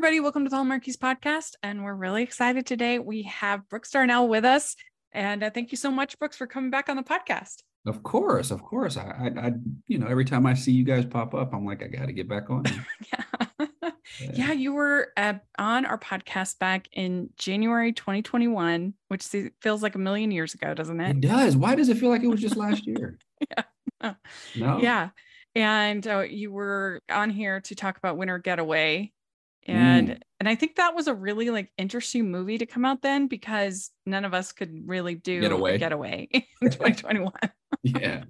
everybody. Welcome to the Hallmarkies podcast. And we're really excited today. We have Brooks Darnell with us. And uh, thank you so much, Brooks, for coming back on the podcast. Of course, of course. I, I, I, you know, every time I see you guys pop up, I'm like, I got to get back on. yeah. yeah. yeah, you were uh, on our podcast back in January 2021, which feels like a million years ago, doesn't it? It does. Why does it feel like it was just last year? yeah. No. Yeah. And uh, you were on here to talk about Winter Getaway, and mm. and i think that was a really like interesting movie to come out then because none of us could really do get away. get away in 2021 yeah.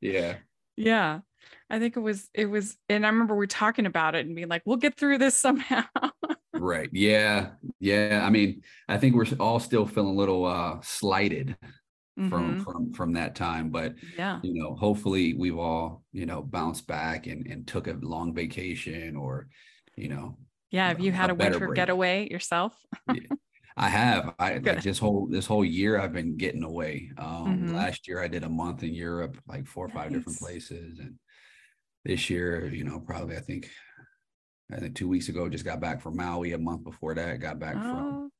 Yeah. Yeah. I think it was it was and i remember we are talking about it and being like we'll get through this somehow. Right. Yeah. Yeah. I mean i think we're all still feeling a little uh slighted from mm-hmm. from from that time but yeah. you know hopefully we've all you know bounced back and and took a long vacation or you know yeah. Have you had a, a winter break. getaway yourself? yeah, I have. I like this whole this whole year I've been getting away. Um, mm-hmm. Last year I did a month in Europe, like four or nice. five different places, and this year, you know, probably I think I think two weeks ago just got back from Maui. A month before that, got back oh. from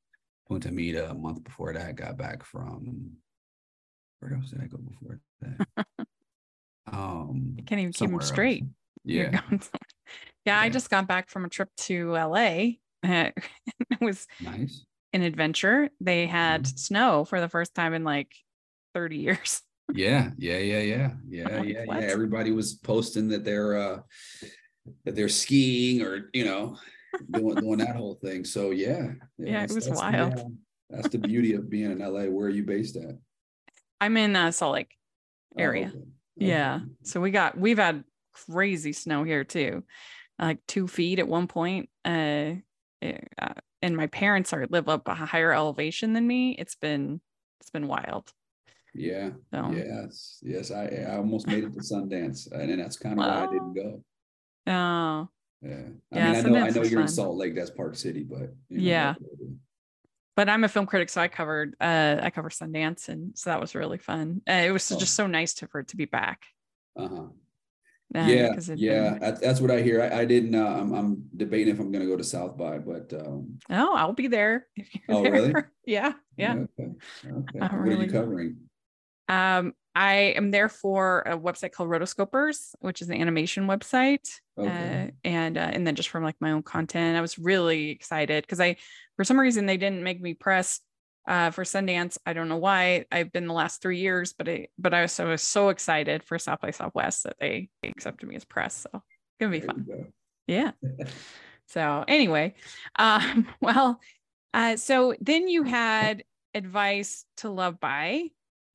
Punta Mita. A month before that, got back from where else did I go before that? um, you can't even keep them straight. Else. Yeah. Yeah, yeah, I just got back from a trip to LA. it was nice. An adventure. They had mm-hmm. snow for the first time in like 30 years. Yeah, yeah, yeah, yeah, yeah, yeah, yeah. Everybody was posting that they're uh that they're skiing or you know doing doing that whole thing. So yeah, yeah, yeah it was wild. Uh, that's the beauty of being in LA. Where are you based at? I'm in uh, Salt Lake oh, area. Oh, okay. Yeah, so we got we've had crazy snow here too like two feet at one point. Uh, eh, uh, and my parents are live up a higher elevation than me. It's been it's been wild. Yeah. So. Yes. Yes. I I almost made it to Sundance, and that's kind of why I didn't go. Oh. Yeah. I yeah, mean, I know I know you're fun. in Salt Lake. That's Park City, but you know, yeah. But I'm a film critic, so I covered uh I cover Sundance, and so that was really fun. Uh, it was oh. just so nice to for it to be back. Uh huh. Uh, yeah, yeah, been... that's what I hear. I, I didn't. Uh, I'm, I'm debating if I'm going to go to South by, but um, oh, I'll be there. oh, there. really? yeah, yeah. Okay. okay. What really... are you covering? Um, I am there for a website called Rotoscopers, which is an animation website, okay. uh, and uh, and then just from like my own content. I was really excited because I, for some reason, they didn't make me press uh, for Sundance. I don't know why I've been the last three years, but I but I was so, was so excited for South by Southwest that they accepted me as press. So it's gonna be there fun. Yeah. so anyway, um, well, uh, so then you had advice to love by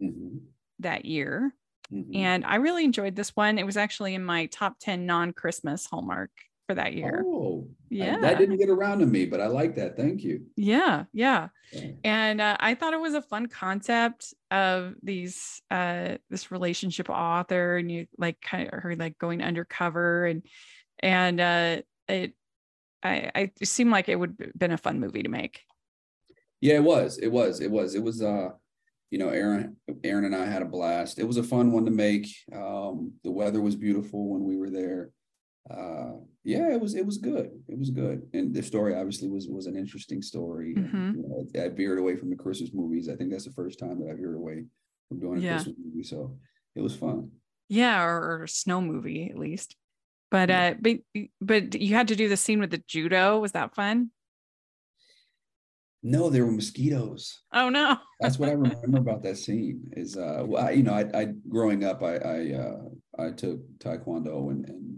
mm-hmm. that year. Mm-hmm. And I really enjoyed this one. It was actually in my top 10 non Christmas Hallmark for that year. Oh, yeah. I, that didn't get around to me, but I like that. Thank you. Yeah, yeah. And uh, I thought it was a fun concept of these uh this relationship author and you like kind of her like going undercover and and uh it I I it seemed like it would have been a fun movie to make. Yeah, it was. It was. It was. It was uh you know, Erin, Erin and I had a blast. It was a fun one to make. Um, the weather was beautiful when we were there uh, yeah, it was it was good. It was good, and the story obviously was was an interesting story. Mm-hmm. You know, I veered away from the Christmas movies. I think that's the first time that I veered away from doing a yeah. Christmas movie, so it was fun. Yeah, or, or a snow movie at least. But yeah. uh, but but you had to do the scene with the judo. Was that fun? No, there were mosquitoes. Oh no! That's what I remember about that scene. Is uh, well, I, you know, I, I growing up, I I uh, I took taekwondo and and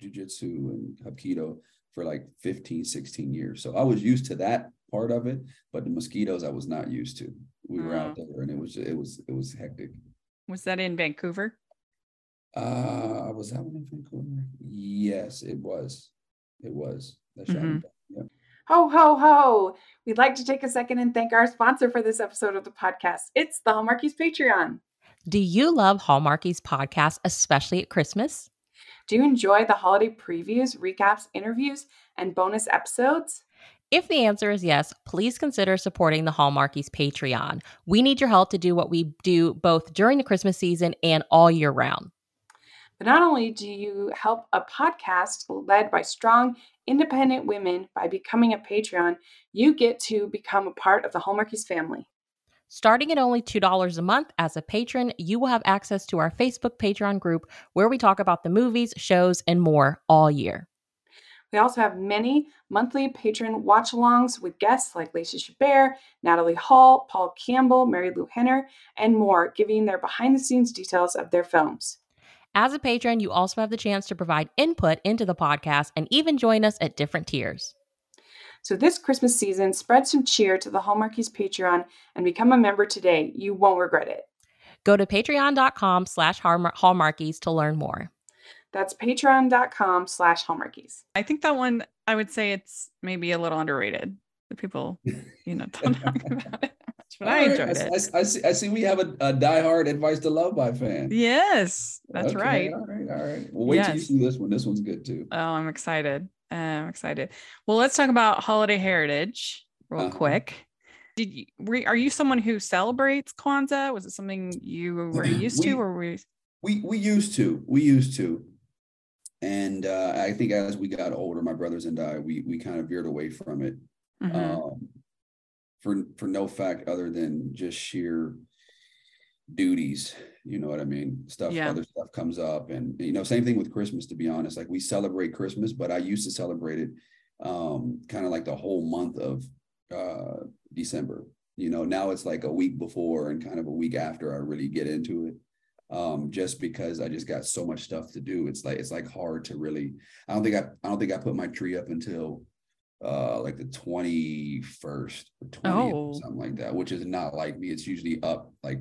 jujitsu and hapkido for like 15, 16 years. So I was used to that part of it, but the mosquitoes I was not used to. We were out there and it was it was it was hectic. Was that in Vancouver? Uh was that one in Vancouver? Yes, it was. It was. That mm-hmm. yeah. Ho ho ho. We'd like to take a second and thank our sponsor for this episode of the podcast. It's the Hallmarkies Patreon. Do you love Hallmarkies podcast, especially at Christmas? Do you enjoy the holiday previews, recaps, interviews, and bonus episodes? If the answer is yes, please consider supporting the Hallmarkies Patreon. We need your help to do what we do both during the Christmas season and all year round. But not only do you help a podcast led by strong, independent women by becoming a Patreon, you get to become a part of the Hallmarkies family. Starting at only $2 a month as a patron, you will have access to our Facebook Patreon group where we talk about the movies, shows, and more all year. We also have many monthly patron watch alongs with guests like Lacey Chabert, Natalie Hall, Paul Campbell, Marilu Henner, and more, giving their behind the scenes details of their films. As a patron, you also have the chance to provide input into the podcast and even join us at different tiers. So this Christmas season, spread some cheer to the Hallmarkies Patreon and become a member today. You won't regret it. Go to patreon.com slash hallmarkies to learn more. That's patreon.com slash hallmarkies. I think that one, I would say it's maybe a little underrated. The people, you know, don't talk about it. But I enjoyed I, it. I, I, see, I see we have a, a diehard Advice to Love by fan. Yes, that's Okay, right. All right, all right. Well, wait till you see this one. This one's good too. Oh, I'm excited. Uh, I'm excited. Well, let's talk about holiday heritage real Uh-huh. quick. Did you, were, are you someone who celebrates Kwanzaa? Was it something you were used to, We- or were you? We we used to. We used to. And uh, I think as we got older, my brothers and I, we we kind of veered away from it. Mhm. um, for for no fact other than just sheer duties. You know what I mean? Stuff, Yeah. other stuff comes up, and you know, same thing with Christmas. To be honest, like we celebrate Christmas, but I used to celebrate it um, kind of like the whole month of uh, December. You know, now it's like a week before and kind of a week after I really get into it. Um, just because I just got so much stuff to do. It's like it's like hard to really. I don't think I I don't think I put my tree up until uh like the 21st or 20th Oh. or something like that which is not like me it's usually up like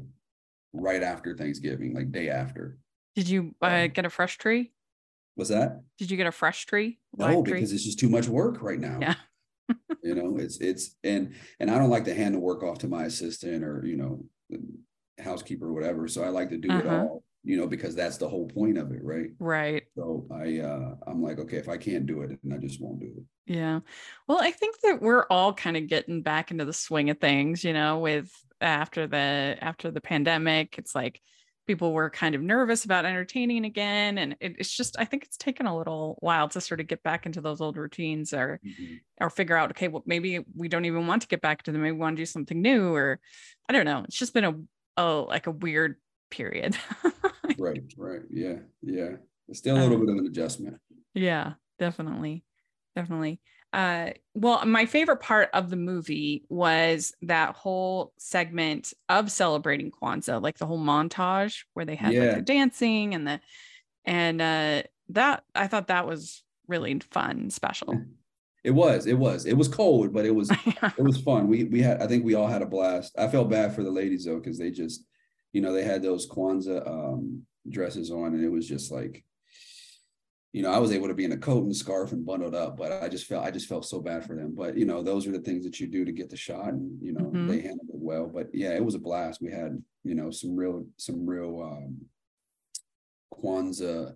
right after thanksgiving like day after Did you uh, get a fresh tree? what's that Did you get a fresh tree? no tree? because it's just too much work right now Yeah. you know it's it's and and i don't like to hand the work off to my assistant or you know housekeeper or whatever so i like to do it Uh-huh. all you know because that's the whole point of it right Right. so i uh i'm like okay if i can't do it then i just won't do it Yeah. Well, I think that we're all kind of getting back into the swing of things, you know, with after the after the pandemic. It's like people were kind of nervous about entertaining again. And it, it's just I think it's taken a little while to sort of get back into those old routines or or figure out, okay, well, maybe we don't even want to get back to them. Maybe we want to do something new, or I don't know. It's just been a oh like a weird period. right right yeah yeah it's still a little Um, bit of an adjustment Yeah, definitely. Definitely. Uh well, my favorite part of the movie was that whole segment of celebrating Kwanzaa, like the whole montage where they had like the dancing and the and uh that I thought that was really fun, special. It was, it was, it was cold, but it was, it was fun. We we had, I think we all had a blast. I felt bad for the ladies though, because they just, you know, they had those Kwanzaa um, dresses on, and it was just like, you know, I was able to be in a coat and scarf and bundled up, but I just felt, I just felt so bad for them. But you know, those are the things that you do to get the shot, and you know, Mhm. they handled it well. But yeah, it was a blast. We had, you know, some real, some real um, Kwanzaa. I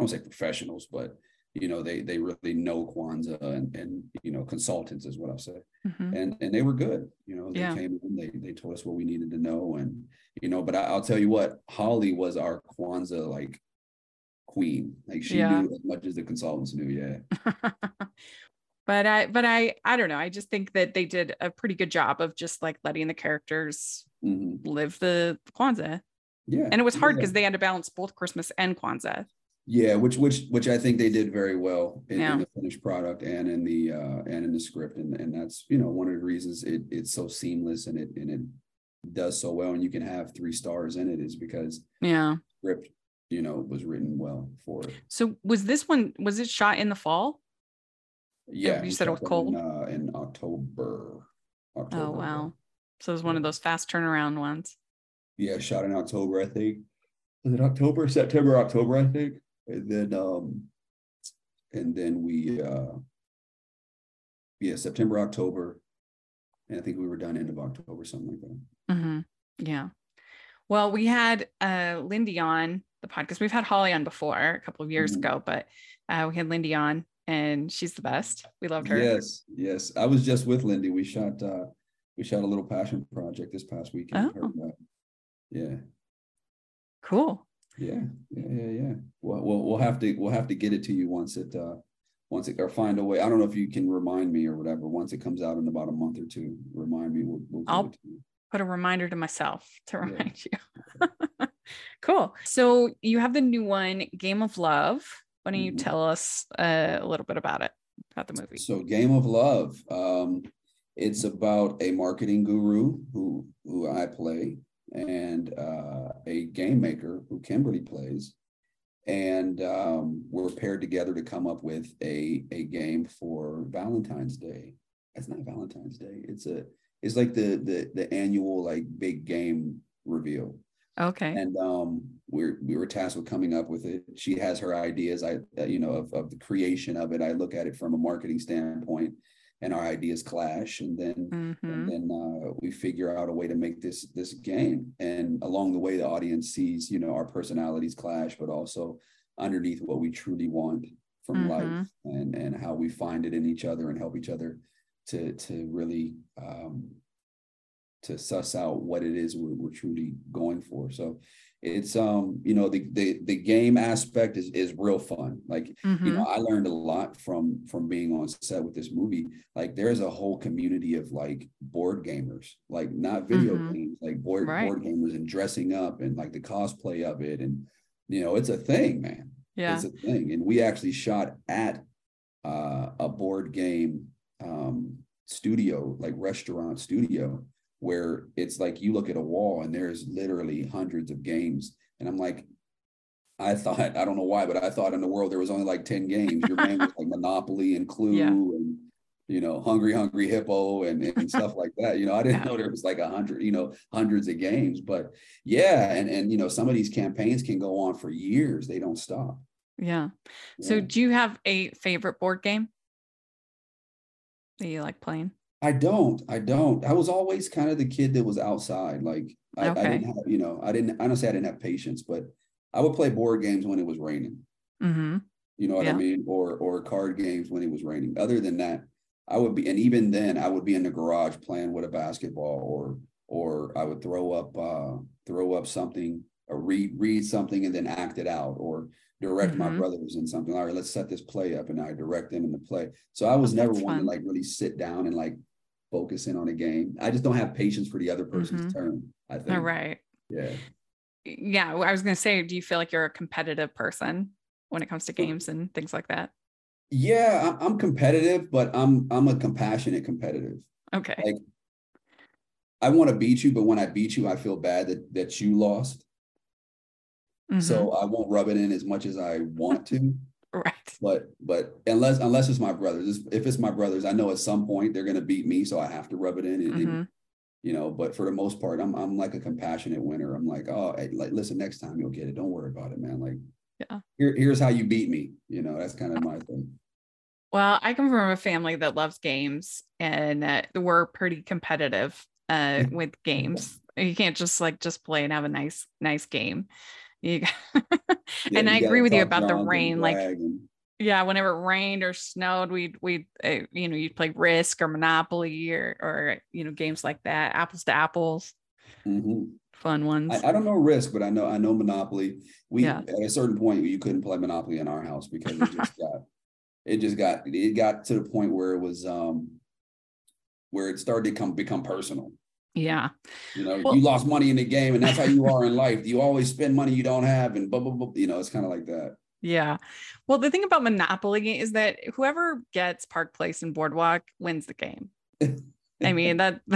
don't say professionals, but you know they they really know Kwanzaa and and you know consultants is what I'll say Mhm. and and they were good you know they Yeah. came in they they told us what we needed to know and you know but I, I'll tell you what Holly was our Kwanzaa like queen like she Yeah. knew as much as the consultants knew yeah but I but I I don't know. I just think that they did a pretty good job of just like letting the characters hmm live the Kwanzaa. yeah And it was hard yeah. because they had to balance both Christmas and Kwanzaa. yeah which which which I think they did very well in, Yeah. in the finished product and in the uh and in the script and and that's you know one of the reasons it it's so seamless and it and it does so well and you can have three stars in it is because Yeah. script you know was written well for it So was this one was it shot in the fall? Yeah, you said it was cold? In, uh, in October. October. Oh wow. So it was one of those fast turnaround ones. Yeah, shot in October, I think. Was it October, September, October, I think. And then um and then we uh yeah, September, October. And I think we were done end of October, something like that. hmm Yeah. Well, we had uh Lyndie on the podcast. We've had Holly on before a couple of years Mhm. ago, but uh we had Lyndie on and she's the best. We loved her. Yes, yes. I was just with Lyndie. We shot uh we shot a little passion project this past weekend. Oh. Her, uh, yeah. Cool. Yeah, yeah, yeah, yeah. Well, we'll we'll have to we'll have to get it to you once it uh once it or find a way. I don't know if you can remind me or whatever. Once it comes out in about a month or two, remind me. We'll, we'll I'll put a reminder to myself to remind yeah. you. cool. So you have the new one, Game of Love. Why don't you mm-hmm. tell us uh, a little bit about it, about the movie? So Game of Love. Um, it's about a marketing guru who who I play and uh, a game maker who Kimberley plays, and um, we're paired together to come up with a a game for Valentine's Day. It's not Valentine's Day. It's a it's like the the the annual like big game reveal. Okay. And um, we're we were tasked with coming up with it. She has her ideas. I uh, you know of of the creation of it. I look at it from a marketing standpoint and our ideas clash and then mm-hmm. and then uh, we figure out a way to make this this game and along the way the audience sees you know our personalities clash but also underneath what we truly want from mm-hmm. life and and how we find it in each other and help each other to to really um, to suss out what it is we're, we're truly going for. So it's um you know the the, the game aspect is is real fun. Like mm-hmm. you know i learned a lot from from being on set with this movie. Like there's a whole community of like board gamers like not video mm-hmm. games like board right. board gamers and dressing up and like the cosplay of it. And you know it's a thing man. Yeah. It's a thing. And we actually shot at uh, a board game um studio like restaurant studio where it's like you look at a wall and there's literally hundreds of games. And I'm like, I thought, I don't know why, but I thought in the world there was only like 10 games. Your game was like Monopoly and Clue yeah. and, you know, Hungry Hungry Hippo and, and stuff like that. You know, I didn't yeah. know there was like a hundred, you know, hundreds of games. But yeah, and and you know, some of these campaigns can go on for years. They don't stop. Yeah. yeah. So do you have a favorite board game that you like playing? I don't. I don't. I was always kind of the kid that was outside. Like I, okay. I didn't have, you know, I didn't. I don't say I didn't have patience, but I would play board games when it was raining. Mm-hmm. You know what yeah. I mean? Or or card games when it was raining. Other than that, I would be, and even then, I would be in the garage playing with a basketball, or or I would throw up uh throw up something, or read read something and then act it out, or direct mm-hmm. my brothers in something. All right, let's set this play up, and I direct them in the play. So I was oh, never one to like really sit down and like focusing on a game. I just don't have patience for the other person's mm-hmm. turn. I think. All right. Yeah. Yeah. I was going to say, do you feel like you're a competitive person when it comes to games and things like that? Yeah, I'm competitive, but I'm I'm a compassionate competitive. Okay. Like I want to beat you, but when I beat you, I feel bad that that you lost. Mm-hmm. So I won't rub it in as much as I want to. Right. But but unless unless it's my brothers, if it's my brothers, I know at some point they're gonna beat me, so I have to rub it in. And, mm-hmm. and, you know, but for the most part, I'm I'm like a compassionate winner. I'm like, oh, hey, like listen, next time you'll get it. Don't worry about it, man. Like, yeah, here, here's how you beat me. You know, that's kind of my thing. Well, I come from a family that loves games, and uh, we're pretty competitive uh, with games. You can't just like just play and have a nice nice game. You yeah, and I agree with you about the rain. Like, and... yeah, whenever it rained or snowed, we'd we'd uh, you know you'd play Risk or Monopoly or or you know games like that, apples to apples. Mm-hmm. Fun ones. I, I, don't know Risk, but I know I know Monopoly. We yeah. at a certain point you couldn't play Monopoly in our house because it just got it just got it got to the point where it was um where it started to come become personal. Yeah. You know, well, you lost money in the game and that's how you are in life. You always spend money you don't have and blah, blah, blah. You know, it's kind of like that. Yeah. Well, the thing about Monopoly is that whoever gets Park Place and Boardwalk wins the game. I mean, that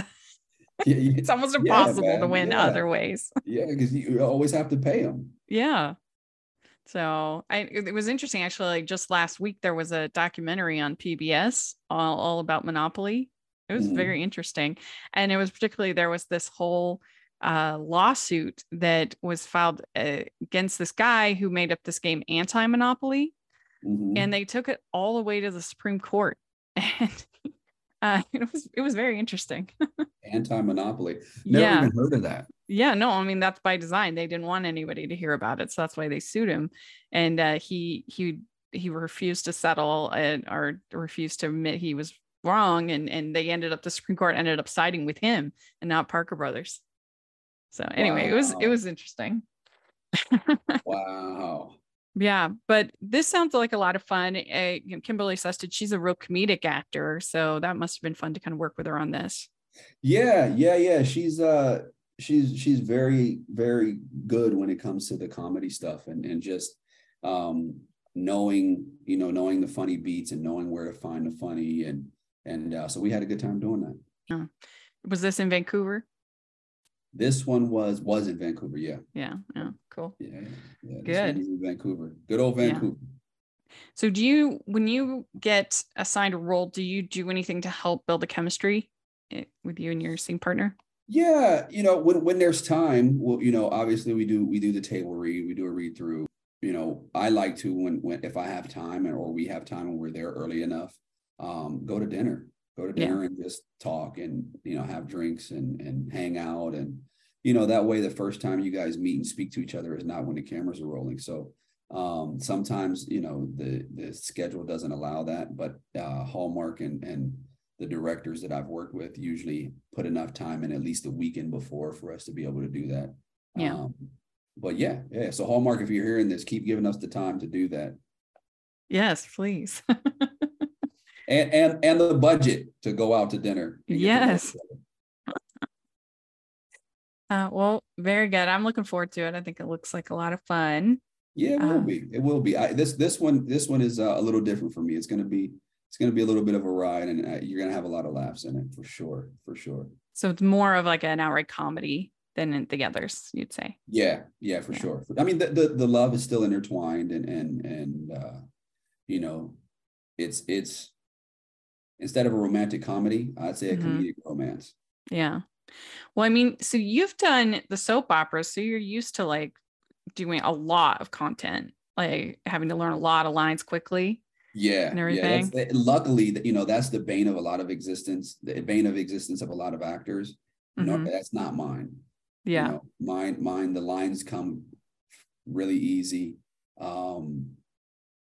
yeah, yeah, it's almost impossible yeah, to win other ways. Yeah, because you always have to pay them. Yeah. So I it was interesting actually. Like just last week there was a documentary on PBS all, all about Monopoly it was mm-hmm. very interesting. And it was particularly, there was this whole uh, lawsuit that was filed uh, against this guy who made up this game anti monopoly. Mm-hmm. And they took it all the way to the Supreme Court. And uh, it was it was very interesting. Anti-monopoly. Never yeah. even heard of that. Yeah, no, I mean that's by design. They didn't want anybody to hear about it, so that's why they sued him. And uh, he he he refused to settle and or refused to admit he was wrong and and they ended up the supreme court ended up siding with him and not parker brothers so anyway wow. it was it was interesting wow. Yeah, but this sounds like a lot of fun. Uh, Kimberley Sustad, she's a real comedic actor, so that must have been fun to kind of work with her on this. Yeah, yeah, yeah. She's uh she's she's very very good when it comes to the comedy stuff and and just um knowing you know knowing the funny beats and knowing where to find the funny and and uh, so we had a good time doing that. Was this in Vancouver? This one was was in Vancouver. Yeah. Yeah. Yeah. Cool. Yeah. yeah Good. in Vancouver. Good old Vancouver. Yeah. So do you when you get assigned a role, do you do anything to help build the chemistry eh, with you and your scene partner? Yeah, you know, when when there's time, well, you know, obviously we do we do the table read, we do a read through. You know, I like to when when if I have time and or we have time and we're there early enough, um, go to dinner, go to dinner yeah. and just talk and you know have drinks and and hang out and you know that way the first time you guys meet and speak to each other is not when the cameras are rolling. So um, sometimes you know the the schedule doesn't allow that, but uh, Hallmark and and the directors that I've worked with usually put enough time in at least a weekend before for us to be able to do that. Yeah. Um, but yeah, yeah. So Hallmark, if you're hearing this, keep giving us the time to do that. Yes, please. and and and the budget to go out to dinner. Yes. Uh, well, very good. I'm looking forward to it. I think it looks like a lot of fun. Yeah, it will um, be. It will be. I, this this one this one is uh, a little different for me. It's going to be it's going to be a little bit of a ride and uh, you're going to have a lot of laughs in it for sure for sure so it's more of like an outright comedy than the others you'd say yeah yeah for yeah. sure i mean the, the, the love is still intertwined and and and uh you know it's it's instead of a romantic comedy i'd say a mm-hmm. comedic romance. Yeah. Well i mean so you've done the soap operas so you're used to like doing a lot of content like having to learn a lot of lines quickly yeah and everything. yeah, luckily that you know that's the bane of a lot of existence the bane of existence of a lot of actors. Mm-hmm. no that's not mine. Yeah. you know, mine mine the lines come really easy. Um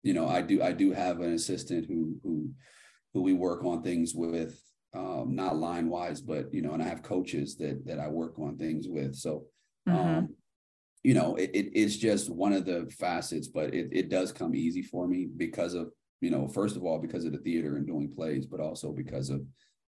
you know i do i do have an assistant who who who we work on things with um not line wise but you know and i have coaches that that i work on things with so mm-hmm. um you know it, it, it's just one of the facets but it, it does come easy for me because of you know, first of all, because of the theater and doing plays, but also because of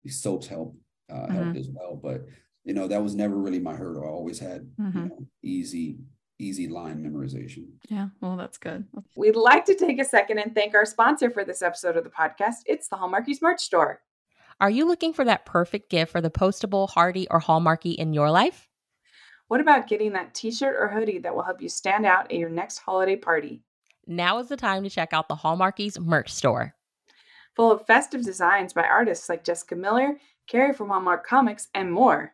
the soaps help uh, mm-hmm. helped as well. But you know, that was never really my hurdle. I always had mm-hmm. you know, easy easy line memorization. Yeah, well, that's good. We'd like to take a second and thank our sponsor for this episode of the podcast. It's the Hallmarkies merch store. Are you looking for that perfect gift for the postable, Heartie, or Hallmarky in your life? What about getting that t shirt or hoodie that will help you stand out at your next holiday party? now is the time to check out the Hallmarkies merch store. Full of festive designs by artists like Jessica Miller, Carrie from Hallmark Comics, and more.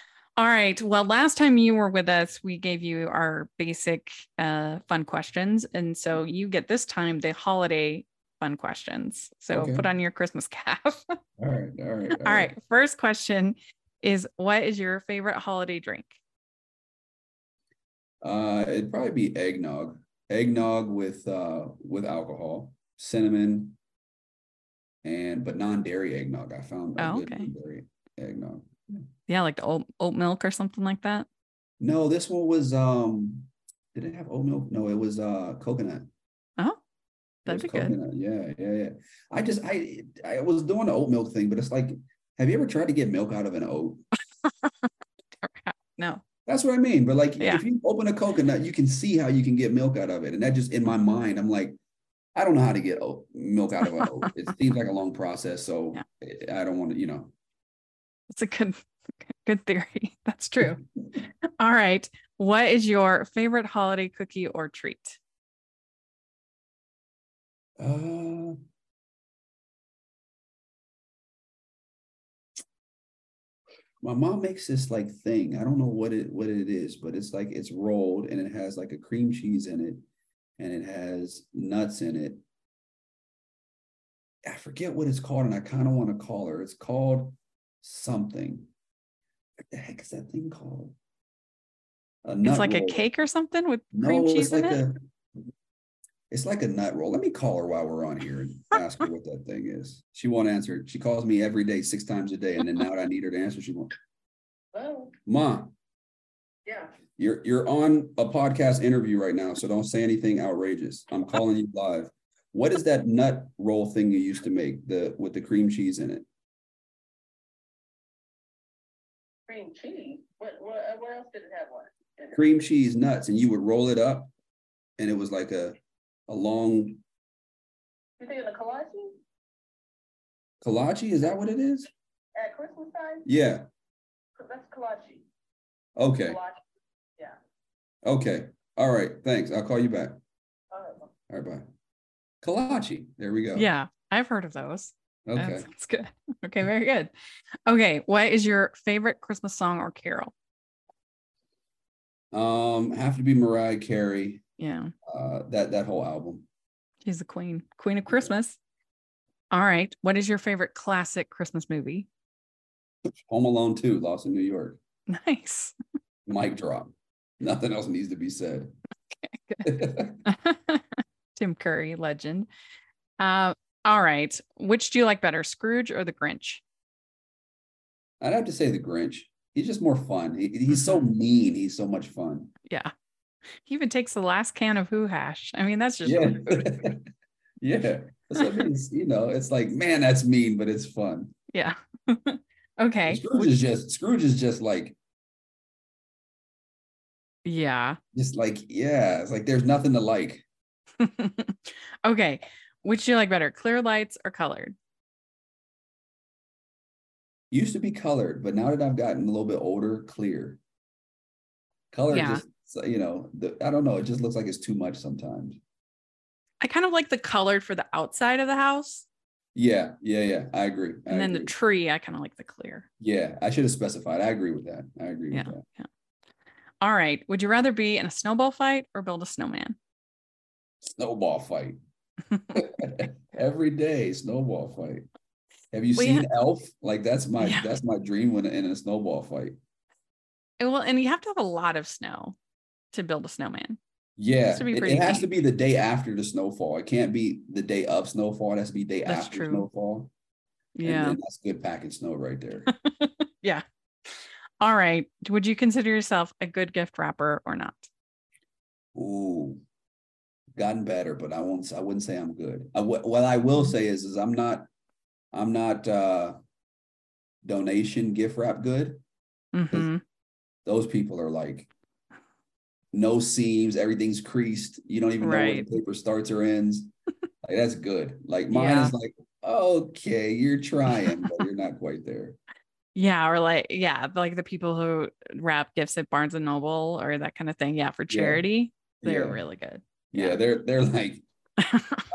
All right. Well, last time you were with us, we gave you our basic uh, fun questions. And so you get this time the holiday fun questions. So okay. put on your Christmas cap. all right. All right. All, all right. right. First question is What is your favorite holiday drink? Uh, it'd probably be eggnog. Eggnog with uh with alcohol, cinnamon, and but non-dairy eggnog. I found oh, okay. dairy eggnog. Yeah, like the oat, oat milk or something like that. No, this one was um did it have oat milk? No, it was uh coconut. Oh, that'd be coconut. good. Yeah, yeah, yeah. I just I I was doing the oat milk thing, but it's like, have you ever tried to get milk out of an oat? no. That's what I mean. But like, yeah. if you open a coconut, you can see how you can get milk out of it. And that just in my mind, I'm like, I don't know how to get oat, milk out of an oat. It seems like a long process. So yeah. I don't want to, you know. It's a good, good theory. That's true. All right. What is your favorite holiday cookie or treat? Uh, my mom makes this like thing. I don't know what it what it is, but it's like it's rolled and it has like a cream cheese in it and it has nuts in it. I forget what it's called, and I kind of want to call her. It's called something. What the heck is that thing called? A it's like roll. a cake or something with cream no, cheese like in it. A, it's like a nut roll. Let me call her while we're on here and ask her what that thing is. She won't answer. She calls me every day, six times a day, and then now that I need her to answer, she won't. Hello. Ma. Yeah. You're you're on a podcast interview right now, so don't say anything outrageous. I'm calling you live. What is that nut roll thing you used to make the with the cream cheese in it? Cream cheese. What what, uh, what else did it have one? Cream cheese nuts, and you would roll it up, and it was like a a long. You think of the kolache? Kolache, is that what it is? At Christmas time? Yeah. That's kolache. Okay. Kolache. Yeah. Okay. All right. Thanks. I'll call you back. All right. All right. Bye. Kolache. There we go. Yeah, I've heard of those. Okay. That's, good. Okay, very good. Okay, what is your favorite Christmas song or carol? Um, have to be Mariah Carey. Yeah. Uh, that that whole album. She's the queen, queen of Christmas. All right. What is your favorite classic Christmas movie? Home Alone 2, Lost in New York. Nice. Mic drop. Nothing else needs to be said. Okay, Tim Curry, legend. Uh, all right. Which do you like better, Scrooge or the Grinch? I'd have to say the Grinch. He's just more fun. He, he's so mm-hmm. mean. He's so much fun. Yeah. He even takes the last can of Who hash. I mean, that's just yeah. yeah. So I mean, you know, it's like, man, that's mean, but it's fun. Yeah. okay. Scrooge is just Scrooge is just like yeah. Just like, yeah, it's like there's nothing to like. okay. Which do you like better, clear lights or colored? Used to be colored, but now that I've gotten a little bit older, clear. Color yeah. just, you know, the, I don't know. It just looks like it's too much sometimes. I kind of like the colored for the outside of the house. Yeah, yeah, yeah. I agree. I and then agree. the tree, I kind of like the clear. Yeah, I should have specified. I agree with that. I agree yeah, with that. Yeah. All right. Would you rather be in a snowball fight or build a snowman? Snowball fight. Every day, snowball fight. Have you well, seen yeah. Elf? Like that's my yeah. that's my dream when in a snowball fight. Well, and you have to have a lot of snow to build a snowman. Yeah, it, it, has to be the day after the snowfall. It can't be the day of snowfall. It has to be day that's after true. snowfall. Yeah, that's good package snow right there. yeah. All right. Would you consider yourself a good gift wrapper or not? Ooh, gotten better, but I won't. I wouldn't say I'm good. I, what I will say is, is I'm not. I'm not uh donation gift wrap good. Mm-hmm. Those people are like no seams, everything's creased. You don't even know where the paper starts or ends. like that's good. Like mine yeah. is like, okay, you're trying, but you're not quite there. Yeah, or like yeah, like the people who wrap gifts at Barnes and Noble or that kind of thing. Yeah, for charity, yeah. they're yeah. really good. Yeah, they're they're like,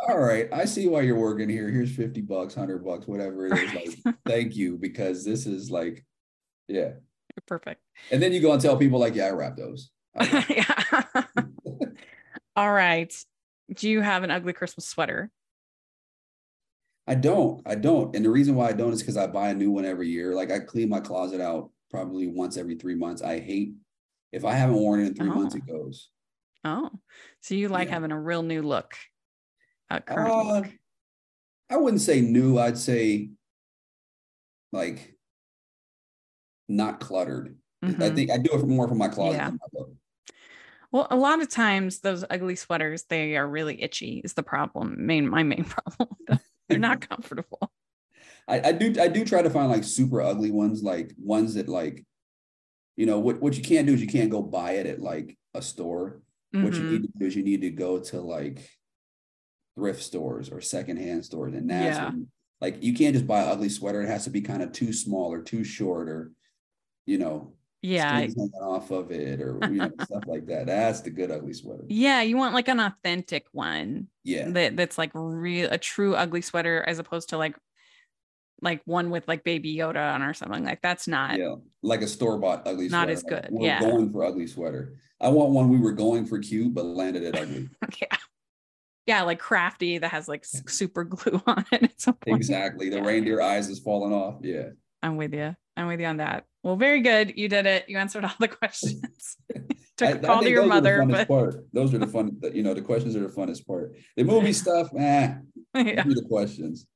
all right, I see why you're working here. Here's 50 bucks, 100 bucks, whatever it is. Like, thank you, because this is like, yeah. Perfect. And then you go and tell people, like, yeah, I wrap those. yeah. all right. Do you have an ugly Christmas sweater? I don't. I don't. And the reason why I don't is because I buy a new one every year. Like I clean my closet out probably once every three months. I hate if I haven't worn it in three oh. months, it oh. goes. Oh, so you like yeah. having a real new look? A current uh, look. I wouldn't say new. I'd say like not cluttered. Mm-hmm. I think I do it more for my closet. Yeah. My well, a lot of times those ugly sweaters, they are really itchy is the problem. Main my main problem. They're not comfortable. I, I do I do try to find like super ugly ones, like ones that like, you know, what what you can't do is you can't go buy it at like a store. Mm-hmm. What you need mm-hmm. to do is you need to go to like thrift stores or secondhand stores, and that's yeah. when, like you can't just buy an ugly sweater. It has to be kind of too small or too short or, you know, yeah off of it or you know, stuff like that that's the good ugly sweater yeah you want like an authentic one yeah that that's like real a true ugly sweater as opposed to like like one with like baby Yoda on or something. Like that's not Yeah, like a store bought ugly. Sweater not sweater. as good, We're yeah. going for ugly sweater. I want one we were going for cute, but landed at ugly. yeah. Yeah, like crafty that has like super glue on it. at some point. exactly. The Yeah. reindeer eyes is falling off. Yeah. I'm with you. I'm with you on that. Well, very good. You did it. You answered all the questions. Took I- a I call to your mother, but part. Those are the fun. You know, the questions are the funnest part. The movie stuff, eh? yeah. the questions.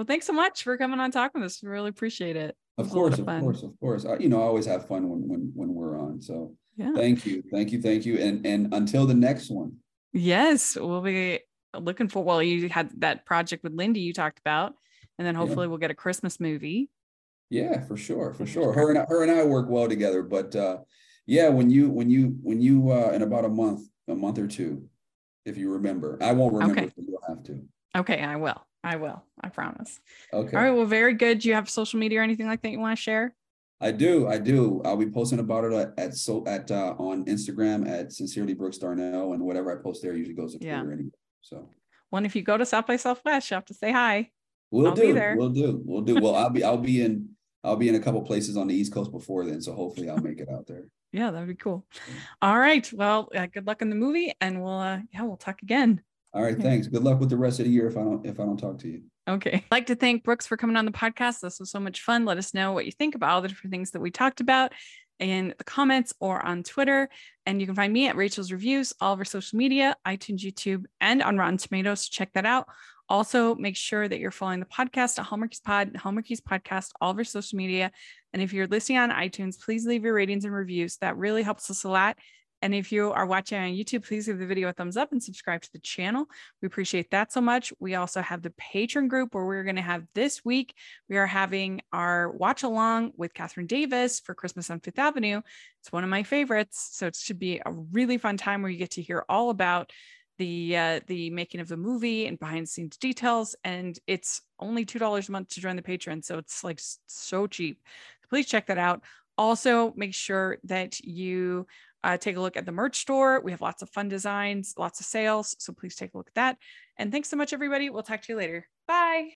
Well, thanks so much for coming on talking with us. We really appreciate it. It Of lot course, of fun. course, of course. I, you know, I always have fun when when when we're on. So Yeah. thank you, thank you, thank you, and and until the next one. Yes, we'll be looking for. Well, you had that project with Lyndie you talked about, and then Yeah. hopefully we'll get a Christmas movie. Yeah, for sure, for sure. Her and I, her and I work well together. But uh, yeah, when you when you when you uh, in about a month, a month or two, if you remember, I won't remember, Okay. you'll have to. Okay, I will. I will. I promise. Okay. All right. Well, very good. Do you have social media or anything like that you want to share? I do, I do. I'll be posting about it at, at so at uh, on Instagram at sincerely Brooks Darnell, and whatever I post there usually goes to Yeah. Twitter anyway. So One, if you go to South by Southwest, you have to say hi. we'll I'll do, there. we'll do, we'll do. Well, I'll be I'll be in I'll be in a couple places on the East Coast before then, so hopefully I'll make it out there. Yeah, that'd be cool. All right. Well, uh, good luck in the movie, and we'll uh, yeah, we'll talk again. All right, thanks. Good luck with the rest of the year if I don't if I don't talk to you. Okay. I'd like to thank Brooks for coming on the podcast. This was so much fun. Let us know what you think about all the different things that we talked about in the comments or on Twitter. And you can find me at Rachel's Reviews, all of our social media, iTunes, YouTube, and on Rotten Tomatoes. Check that out. Also, make sure that you're following the podcast at Hallmarkies Pod, Hallmarkies Podcast, all of our social media. And if you're listening on iTunes, please leave your ratings and reviews. That really helps us a lot. And if you are watching on YouTube, please give the video a thumbs up and subscribe to the channel. We appreciate that so much. We also have the patron group where we're going to have this week, we are having our watch along with Catherine Davis for Christmas on Fifth Avenue. It's one of my favorites. So it should be a really fun time where you get to hear all about the uh, the making of the movie and behind the scenes details. And it's only $2 a month to join the patron. So it's like so cheap. Please check that out. Also, make sure that you uh, take a look at the merch store. We have lots of fun designs, lots of sales. So please take a look at that. And thanks so much, everybody. We'll talk to you later. Bye.